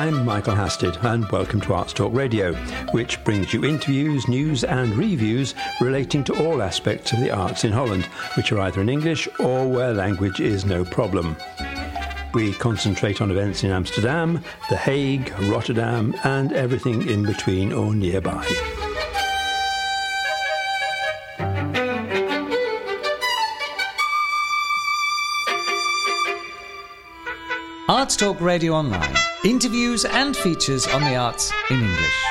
I'm Michael Hasted, and welcome to Arts Talk Radio, which brings you interviews, news, and reviews relating to all aspects of the arts in Holland, which are either in English or where language is no problem. We concentrate on events in Amsterdam, The Hague, Rotterdam, and everything in between or nearby. Arts Talk Radio Online. Interviews and features on the arts in English.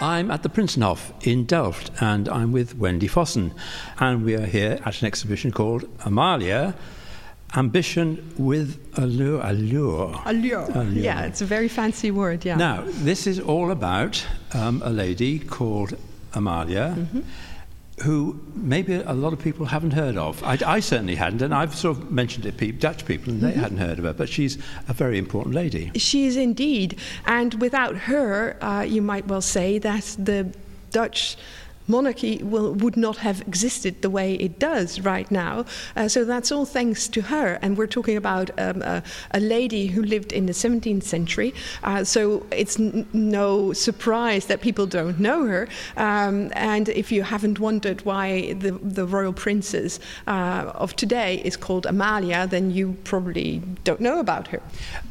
I'm at the Prinsenhof in Delft and I'm with Wendy Fossen. And we are here at an exhibition called Amalia Ambition with Allure. Allure. Allure. allure. Yeah, it's a very fancy word, yeah. Now, this is all about um, a lady called Amalia. Mm-hmm who maybe a lot of people haven't heard of. I, I certainly hadn't, and I've sort of mentioned it to Dutch people, and they mm-hmm. hadn't heard of her. But she's a very important lady. She is indeed, and without her, uh, you might well say that the Dutch monarchy will, would not have existed the way it does right now. Uh, so that's all thanks to her. And we're talking about um, a, a, lady who lived in the 17th century. Uh, so it's n- no surprise that people don't know her. Um, and if you haven't wondered why the, the royal princess uh, of today is called Amalia, then you probably don't know about her.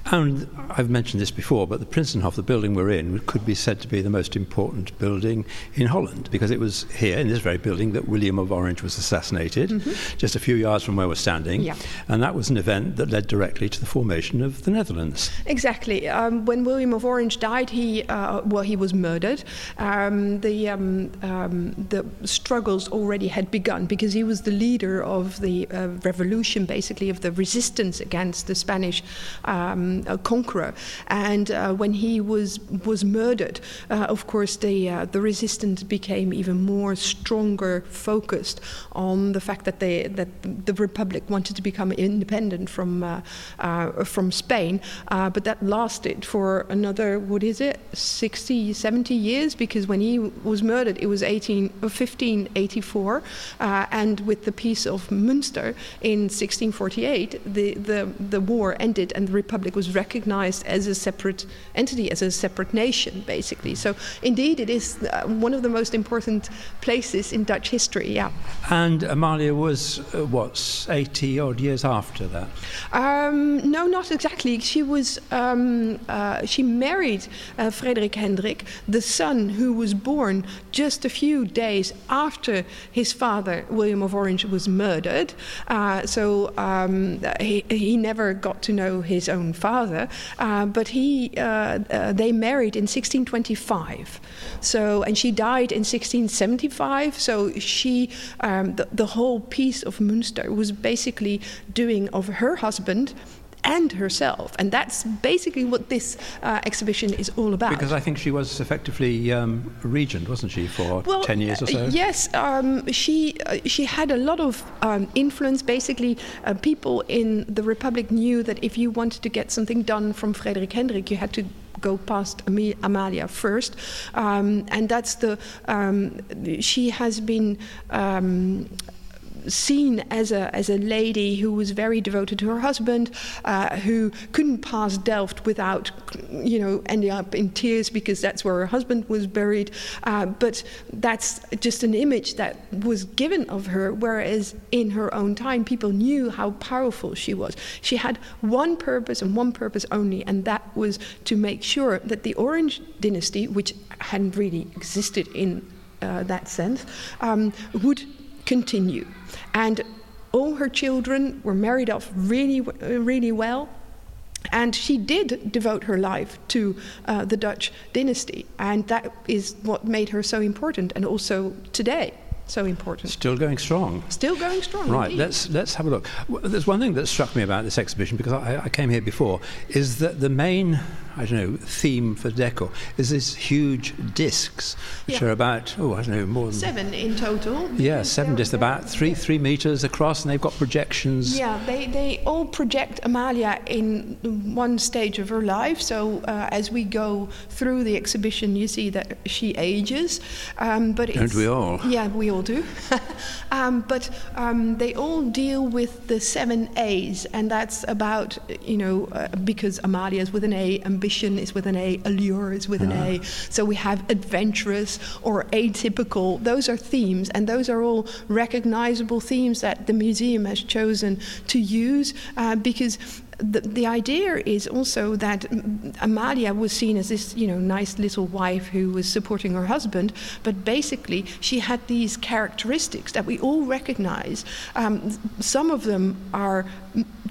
And I've mentioned this before, but the Prinsenhof, the building we're in, could be said to be the most important building in Holland because it was was here in this very building that William of Orange was assassinated, mm-hmm. just a few yards from where we're standing. Yeah. And that was an event that led directly to the formation of the Netherlands. Exactly. Um, when William of Orange died, he uh, well he was murdered. Um, the um, um the struggles already had begun because he was the leader of the uh, revolution, basically of the resistance against the Spanish um, uh, conqueror. And uh, when he was was murdered, uh, of course the uh, the resistance became even more stronger focused on the fact that they that the republic wanted to become independent from uh, uh, from Spain, uh, but that lasted for another what is it 60 70 years? Because when he was murdered it was 18 1584 uh, and with the peace of Münster in 1648 the, the the war ended and the republic was recognized as a separate entity as a separate nation basically. So indeed it is uh, one of the most important places in Dutch history, yeah. And Amalia was, uh, what, 80 odd years after that? Um, no, not exactly. She was, um, uh, she married uh, Frederik Hendrik, the son who was born just a few days after his father, William of Orange, was murdered. Uh, so um, he, he never got to know his own father, uh, but he, uh, they married in 1625. So, and she died in 1675. So she, um, the, the whole peace of Münster was basically doing of her husband and herself. And that's basically what this uh, exhibition is all about. Because I think she was effectively um, regent, wasn't she, for well, 10 years or so? Uh, yes, um, she, uh, she had a lot of um, influence. Basically, uh, people in the Republic knew that if you wanted to get something done from Frederick Hendrik, you had to go past Amalia first, um, and that's the um, she has been. Um, seen as a, as a lady who was very devoted to her husband, uh, who couldn't pass Delft without, you know, ending up in tears because that's where her husband was buried. Uh, but that's just an image that was given of her, whereas in her own time, people knew how powerful she was. She had one purpose and one purpose only, and that was to make sure that the Orange dynasty, which hadn't really existed in uh, that sense, um, would continue. And all her children were married off really, really well. And she did devote her life to uh, the Dutch dynasty, and that is what made her so important, and also today so important. Still going strong. Still going strong. Right. Indeed. Let's let's have a look. There's one thing that struck me about this exhibition because I, I came here before is that the main I don't know, theme for decor is these huge discs, which yeah. are about, oh, I don't know, more than. Seven in total. Yeah, seven discs, about three, three meters across, and they've got projections. Yeah, they, they all project Amalia in one stage of her life. So uh, as we go through the exhibition, you see that she ages. Um, but Don't we all? Yeah, we all do. um, but um, they all deal with the seven A's, and that's about, you know, uh, because Amalia is with an A and ambition is with an A, allure is with an A. So we have adventurous or atypical. Those are themes, and those are all recognizable themes that the museum has chosen to use uh, because the, the idea is also that Amalia was seen as this, you know, nice little wife who was supporting her husband, but basically she had these characteristics that we all recognize. Um, some of them are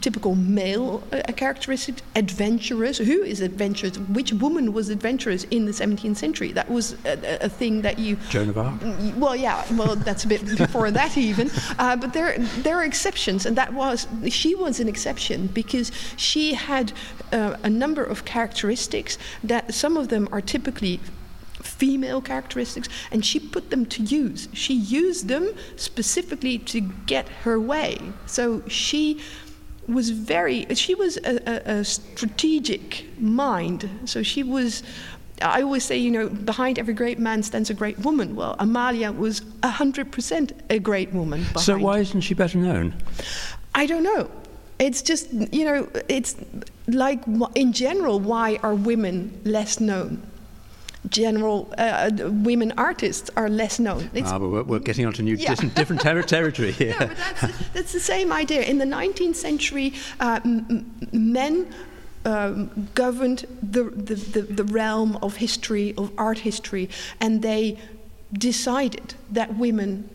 typical male uh, characteristics, adventurous. Who is adventurous? Which woman was adventurous in the 17th century? That was a, a thing that you. Joan of Arc. Well, yeah. Well, that's a bit before that even. Uh, but there, there are exceptions, and that was she was an exception because she had uh, a number of characteristics that some of them are typically female characteristics, and she put them to use. She used them specifically to get her way. So she was very, she was a, a, a strategic mind. So she was I always say, you know, behind every great man stands a great woman. Well, Amalia was 100% a great woman. So why isn't she better known? I don't know. It's just, you know, it's like in general, why are women less known? General uh, women artists are less known. It's, ah, but we're, we're, getting onto new, yeah. different, different ter- territory here. Yeah, but that's, that's, the same idea. In the 19th century, uh, m- men um, governed the, the, the, the realm of history, of art history, and they decided that women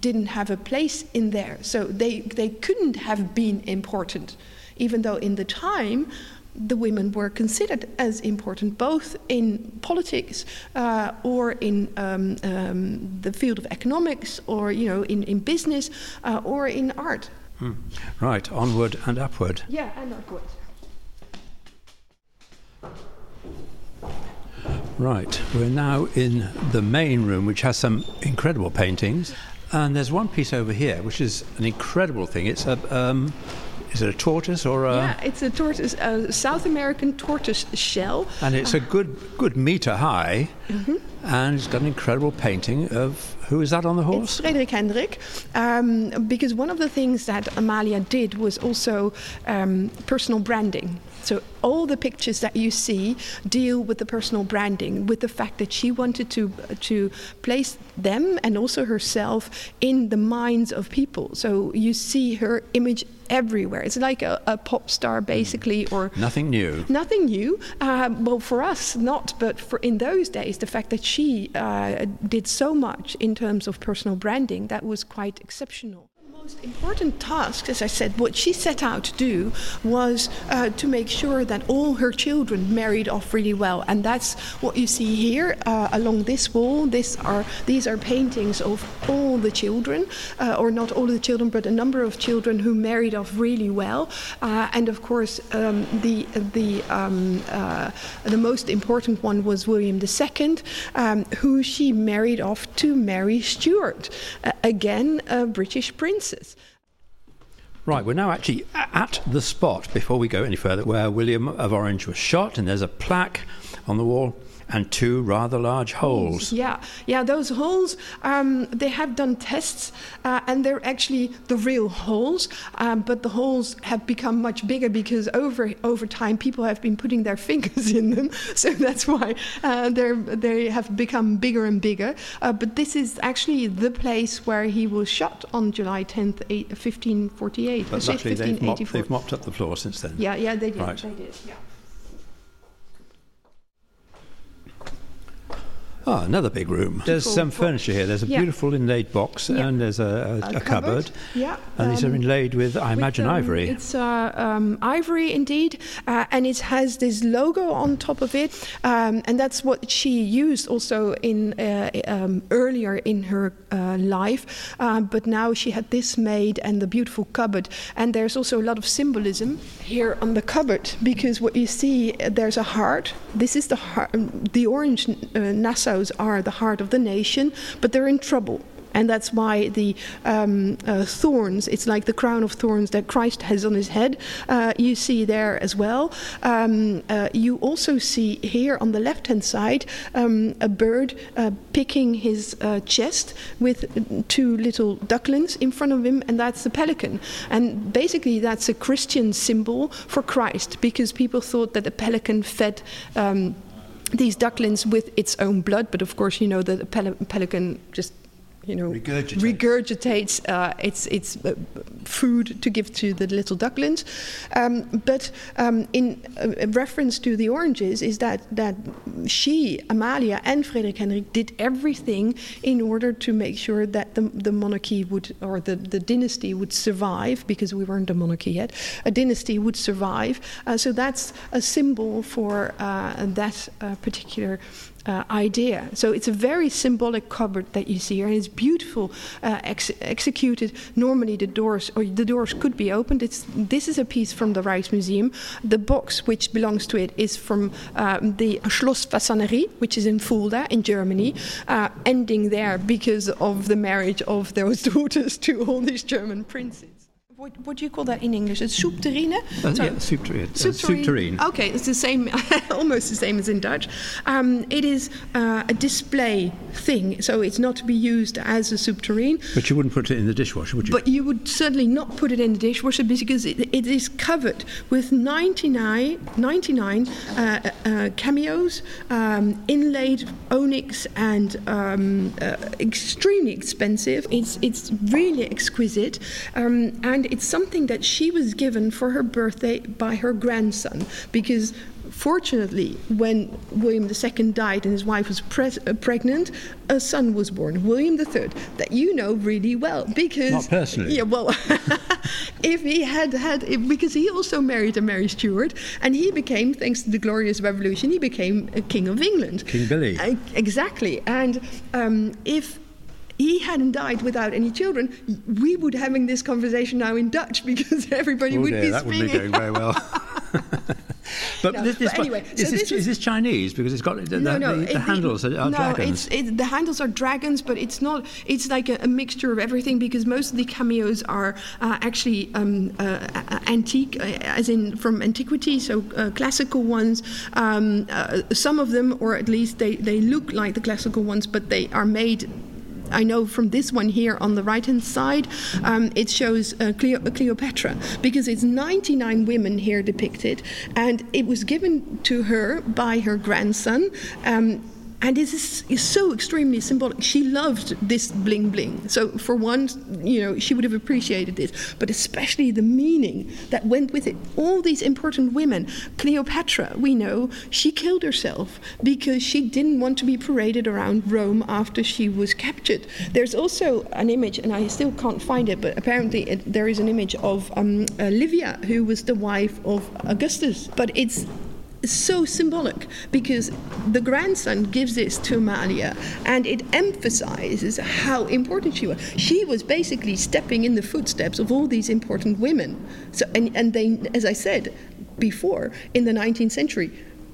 didn't have a place in there. So they, they couldn't have been important, even though in the time the women were considered as important, both in politics uh, or in um, um, the field of economics or you know in, in business uh, or in art. Hmm. Right, onward and upward. Yeah, and upward. Right, we're now in the main room, which has some incredible paintings. And there's one piece over here, which is an incredible thing. It's a um, is it a tortoise or a? Yeah, it's a tortoise, a South American tortoise shell. And it's uh, a good good meter high, mm-hmm. and it's got an incredible painting of who is that on the horse? It's Frederik Hendrik, um, because one of the things that Amalia did was also um, personal branding. So all the pictures that you see deal with the personal branding, with the fact that she wanted to to place them and also herself in the minds of people. So you see her image everywhere. It's like a, a pop star, basically, or nothing new. Nothing new. Uh, well, for us, not. But for in those days, the fact that she uh, did so much in terms of personal branding that was quite exceptional most important task, as I said, what she set out to do was uh, to make sure that all her children married off really well, and that's what you see here uh, along this wall. This are these are paintings of all the children, uh, or not all the children, but a number of children who married off really well, uh, and of course um, the the um, uh, the most important one was William II, um, who she married off to Mary Stuart, again a British princess. Right, we're now actually at the spot before we go any further where William of Orange was shot, and there's a plaque on the wall and two rather large holes. Yeah, yeah, those holes, um, they have done tests uh, and they're actually the real holes, um, but the holes have become much bigger because over, over time people have been putting their fingers in them, so that's why uh, they have become bigger and bigger. Uh, but this is actually the place where he was shot on July 10th, 1548. But luckily they've mopped, they've mopped, up the floor since then. Yeah, yeah, they did. Right. They did, yeah. Ah, another big room. There's some furniture here. There's a yeah. beautiful inlaid box yeah. and there's a, a, a, a cupboard. cupboard. Yeah. And um, these are um, inlaid with, I with, imagine, um, ivory. It's uh, um, ivory indeed. Uh, and it has this logo on top of it. Um, and that's what she used also in uh, um, earlier in her uh, life. but now she had this made and the beautiful cupboard. And there's also a lot of symbolism here on the cupboard because what you see, there's a heart. This is the heart, the orange uh, Nassau are the heart of the nation, but they're in trouble. and that's why the um, uh, thorns, it's like the crown of thorns that Christ has on his head, uh, you see there as well. Um, uh, you also see here on the left hand side um, a bird uh, picking his uh, chest with two little ducklings in front of him, and that's the pelican. And basically, that's a Christian symbol for Christ because people thought that the pelican fed. These ducklings with its own blood, but of course, you know, that the pel- pelican just you know, regurgitates, regurgitates uh, its, its uh, food to give to the little ducklings. Um, but um, in uh, reference to the oranges, is that, that she, Amalia, and Frederik Hendrik did everything in order to make sure that the, the monarchy would, or the, the dynasty would survive, because we weren't a monarchy yet, a dynasty would survive. Uh, so that's a symbol for uh, that uh, particular uh, idea. So it's a very symbolic cupboard that you see here, and it's beautiful uh, ex executed. Normally the doors or the doors could be opened. It's this is a piece from the Rijksmuseum. The box which belongs to it is from um, the Schloss Fasanerie, which is in Fulda in Germany, uh, ending there because of the marriage of those daughters to all these German princes. What, what do you call that in English? It's soup terrine? Uh, yeah, soup terrine. Soup terrine. Okay, it's the same, almost the same as in Dutch. Um, it is uh, a display thing, so it's not to be used as a soup terrine. But you wouldn't put it in the dishwasher, would you? But you would certainly not put it in the dishwasher because it, it is covered with 99, 99 uh, uh, cameos, um, inlaid onyx, and um, uh, extremely expensive. It's, it's really exquisite. Um, and it's something that she was given for her birthday by her grandson because fortunately, when William II died and his wife was uh, pregnant, a son was born, William III, that you know really well because not personally. Yeah, well, if he had had, if, because he also married a Mary Stuart, and he became, thanks to the Glorious Revolution, he became a king of England. King Billy. Uh, exactly, and um, if he hadn't died without any children, we would having this conversation now in Dutch because everybody oh would dear, be that speaking. wouldn't be going very well. but, no, this, this, but anyway, is, so this, this is, this Chinese? Because it's got the, no, no, the, the it, handles are, are no, dragons. It's, it, the handles are dragons, but it's not. It's like a, a mixture of everything because most of the cameos are uh, actually um, uh, antique, uh, as in from antiquity, so uh, classical ones. Um, uh, some of them, or at least they, they look like the classical ones, but they are made I know from this one here on the right hand side, um, it shows uh, Cleo- Cleopatra because it's 99 women here depicted, and it was given to her by her grandson. Um, and this is, is, so extremely symbolic. She loved this bling bling. So, for one, you know, she would have appreciated this, but especially the meaning that went with it. All these important women, Cleopatra, we know, she killed herself because she didn't want to be paraded around Rome after she was captured. There's also an image, and I still can't find it, but apparently it, there is an image of um, uh, Livia, who was the wife of Augustus. But it's so symbolic because the grandson gives this to Amalia and it emphasizes how important she was. She was basically stepping in the footsteps of all these important women. So, and, and they, as I said before, in the 19th century,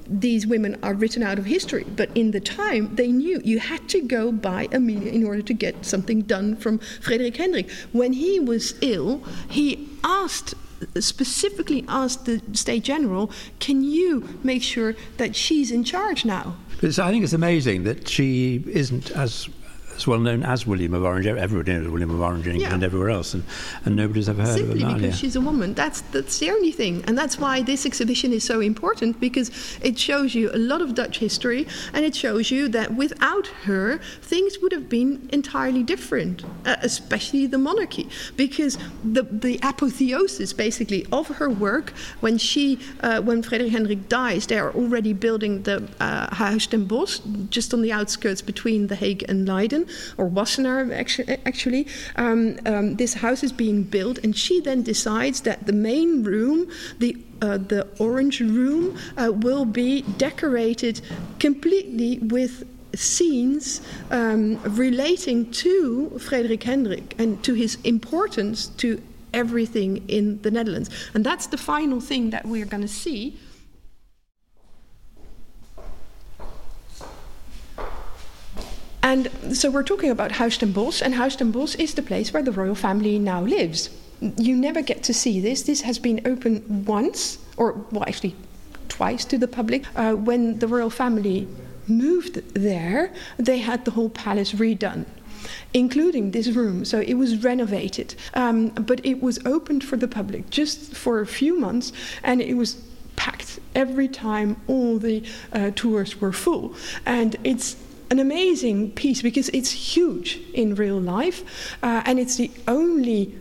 these women are written out of history, but in the time they knew you had to go by Amalia in order to get something done from Frederik Hendrik. When he was ill, he asked specifically asked the State General, can you make sure that she's in charge now? I think it's amazing that she isn't as as well known as William of Orange. Everybody knows William of Orange in England yeah. everywhere else, and, and nobody's ever heard Simply of Amalia. because she's a woman. That's that's the only thing, and that's why this exhibition is so important because it shows you a lot of Dutch history, and it shows you that without her, things would have been entirely different, uh, especially the monarchy, because the the apotheosis basically of her work when she uh, when Frederik Hendrik dies, they are already building the uh, Huis ten Bosch just on the outskirts between The Hague and Leiden or Wassenaar actually. Um, um, this house is being built, and she then decides that the main room, the uh, the orange room, uh, will be decorated completely with scenes um, relating to Frederik Hendrik and to his importance to everything in the Netherlands. And that's the final thing that we're going to see. And so we're talking about Huis and Huis is the place where the royal family now lives. You never get to see this. This has been open once, or well, actually twice to the public. Uh, when the royal family moved there, they had the whole palace redone including this room. So it was renovated, um, but it was opened for the public just for a few months, and it was packed every time all the uh, tours were full. And it's an amazing piece because it's huge in real life, uh, and it's the only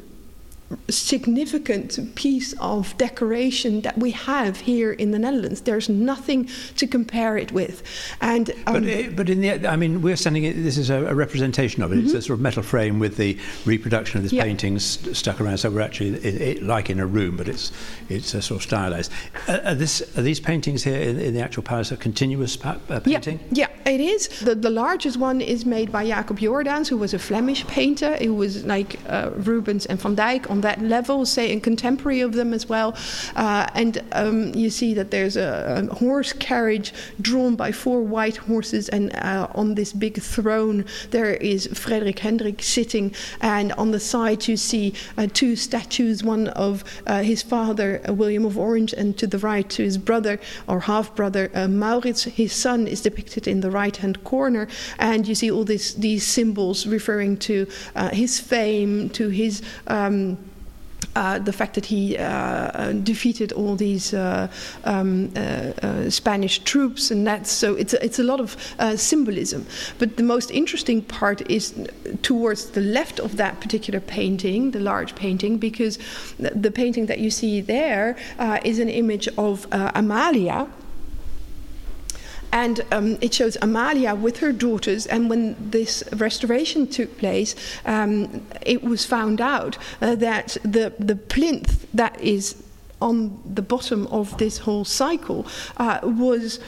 significant piece of decoration that we have here in the Netherlands. There's nothing to compare it with. And um, but, it, but in the I mean, we're standing. This is a, a representation of it. Mm-hmm. It's a sort of metal frame with the reproduction of this yeah. painting st- stuck around. So we're actually it, it, like in a room, but it's it's a sort of stylized. Uh, are, this, are these paintings here in, in, the actual palace a continuous pa- uh, painting? Yeah, yeah, it is. The, the largest one is made by Jacob Jordaens, who was a Flemish painter. It was like uh, Rubens and Van Dyck on that level, say in contemporary of them as well. Uh, and um, you see that there's a, a, horse carriage drawn by four white horses, and uh, on this big throne there is Frederick Hendrik sitting, and on the side you see uh, two statues, one of uh, his father uh, William of Orange, and to the right to his brother or half brother uh, Maurits. His son is depicted in the right hand corner, and you see all this, these symbols referring to his fame, to his um, uh, the fact that he uh, uh defeated all these uh, um, Spanish troops, and that's so it's a, it's a lot of symbolism. But the most interesting part is towards the left of that particular painting, the large painting, because the painting that you see there is an image of Amalia and um, it shows Amalia with her daughters. And when this restoration took place, um, it was found out uh, that the, the plinth that is on the bottom of this whole cycle uh, was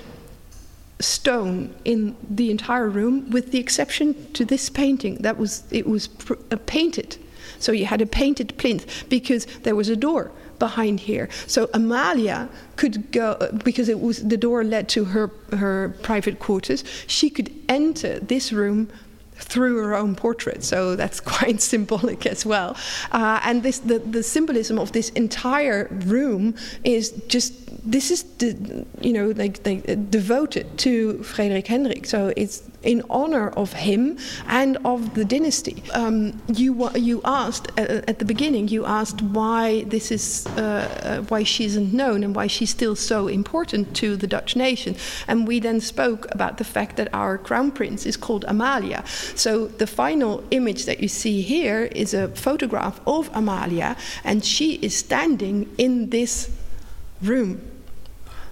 stone in the entire room, with the exception to this painting. That was it was pr- uh, painted, so you had a painted plinth because there was a door behind here. So Amalia could go because it was the door led to her her private quarters. She could enter this room through her own portrait. So that's quite symbolic as well. Uh, and this the, the symbolism of this entire room is just this is the, you know like, like uh, devoted to Frederik Hendrik. So it's in honor of him and of the dynasty. Um, you you asked uh, at the beginning. You asked why this is uh, uh, why she isn't known and why she's still so important to the Dutch nation. And we then spoke about the fact that our crown prince is called Amalia. So the final image that you see here is a photograph of Amalia, and she is standing in this room.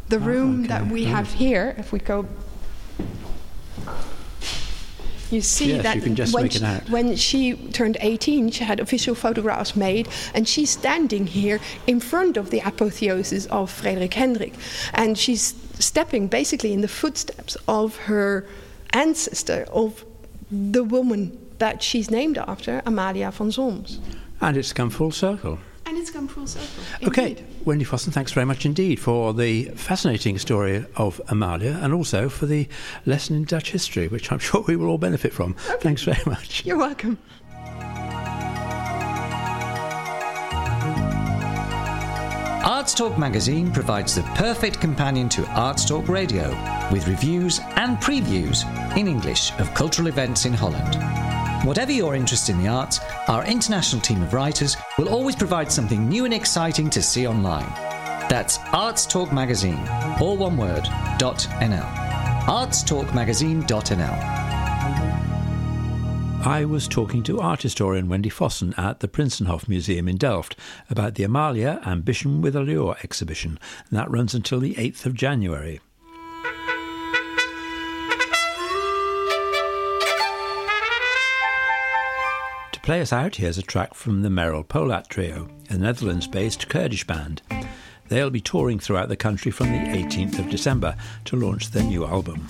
The ah, room oh, okay. that we have here, if we go you see yes, that you when, she, when, she, turned 18, she had official photographs made, and she's standing here in front of the apotheosis of Frederik Hendrik. And she's stepping basically in the footsteps of her ancestor, of the woman that she's named after, Amalia van Solms. And it's come full circle. And it's come full circle. Okay, indeed. Wendy Fossen, thanks very much indeed for the fascinating story of Amalia and also for the lesson in Dutch history, which I'm sure we will all benefit from. Okay. Thanks very much. You're welcome. Arts Talk magazine provides the perfect companion to Arts Talk Radio with reviews and previews in English of cultural events in Holland. Whatever your interest in the arts, our international team of writers will always provide something new and exciting to see online. That's Arts Talk Magazine, all one word, .nl. artstalkmagazine.nl. I was talking to art historian Wendy Fossen at the Prinsenhof Museum in Delft about the Amalia Ambition with Allure exhibition, and that runs until the 8th of January. Play us out, here's a track from the Merel Polat Trio, a Netherlands based Kurdish band. They'll be touring throughout the country from the 18th of December to launch their new album.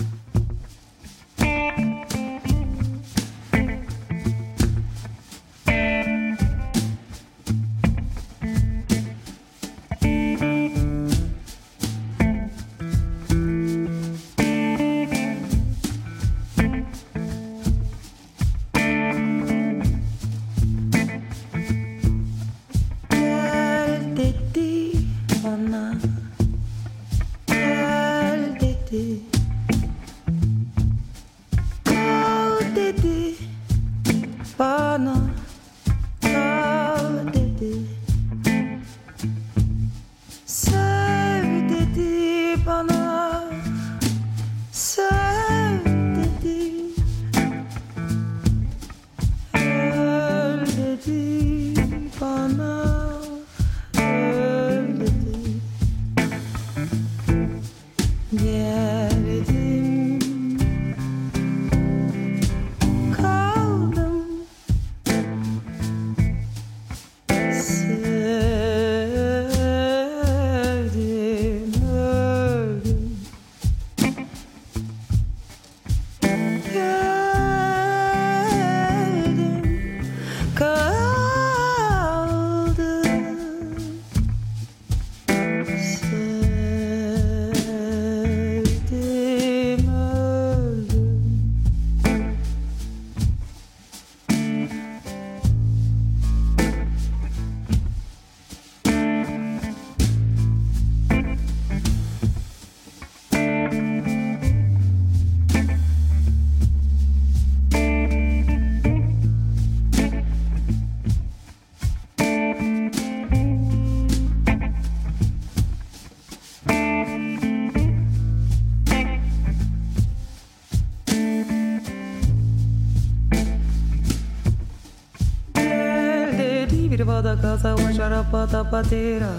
charapata patera,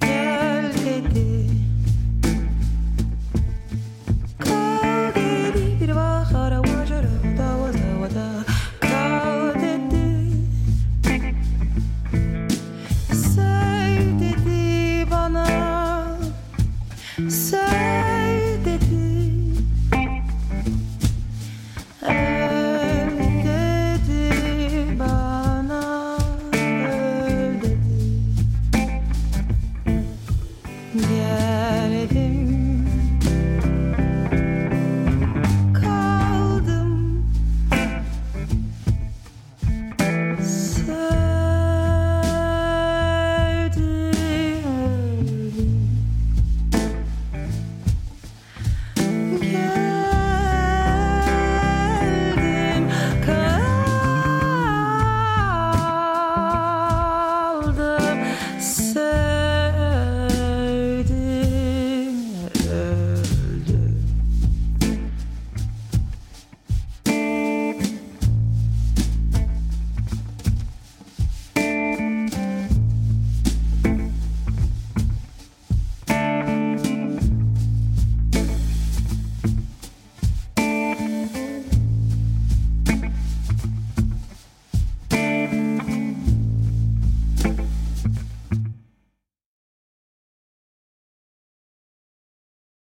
el tete.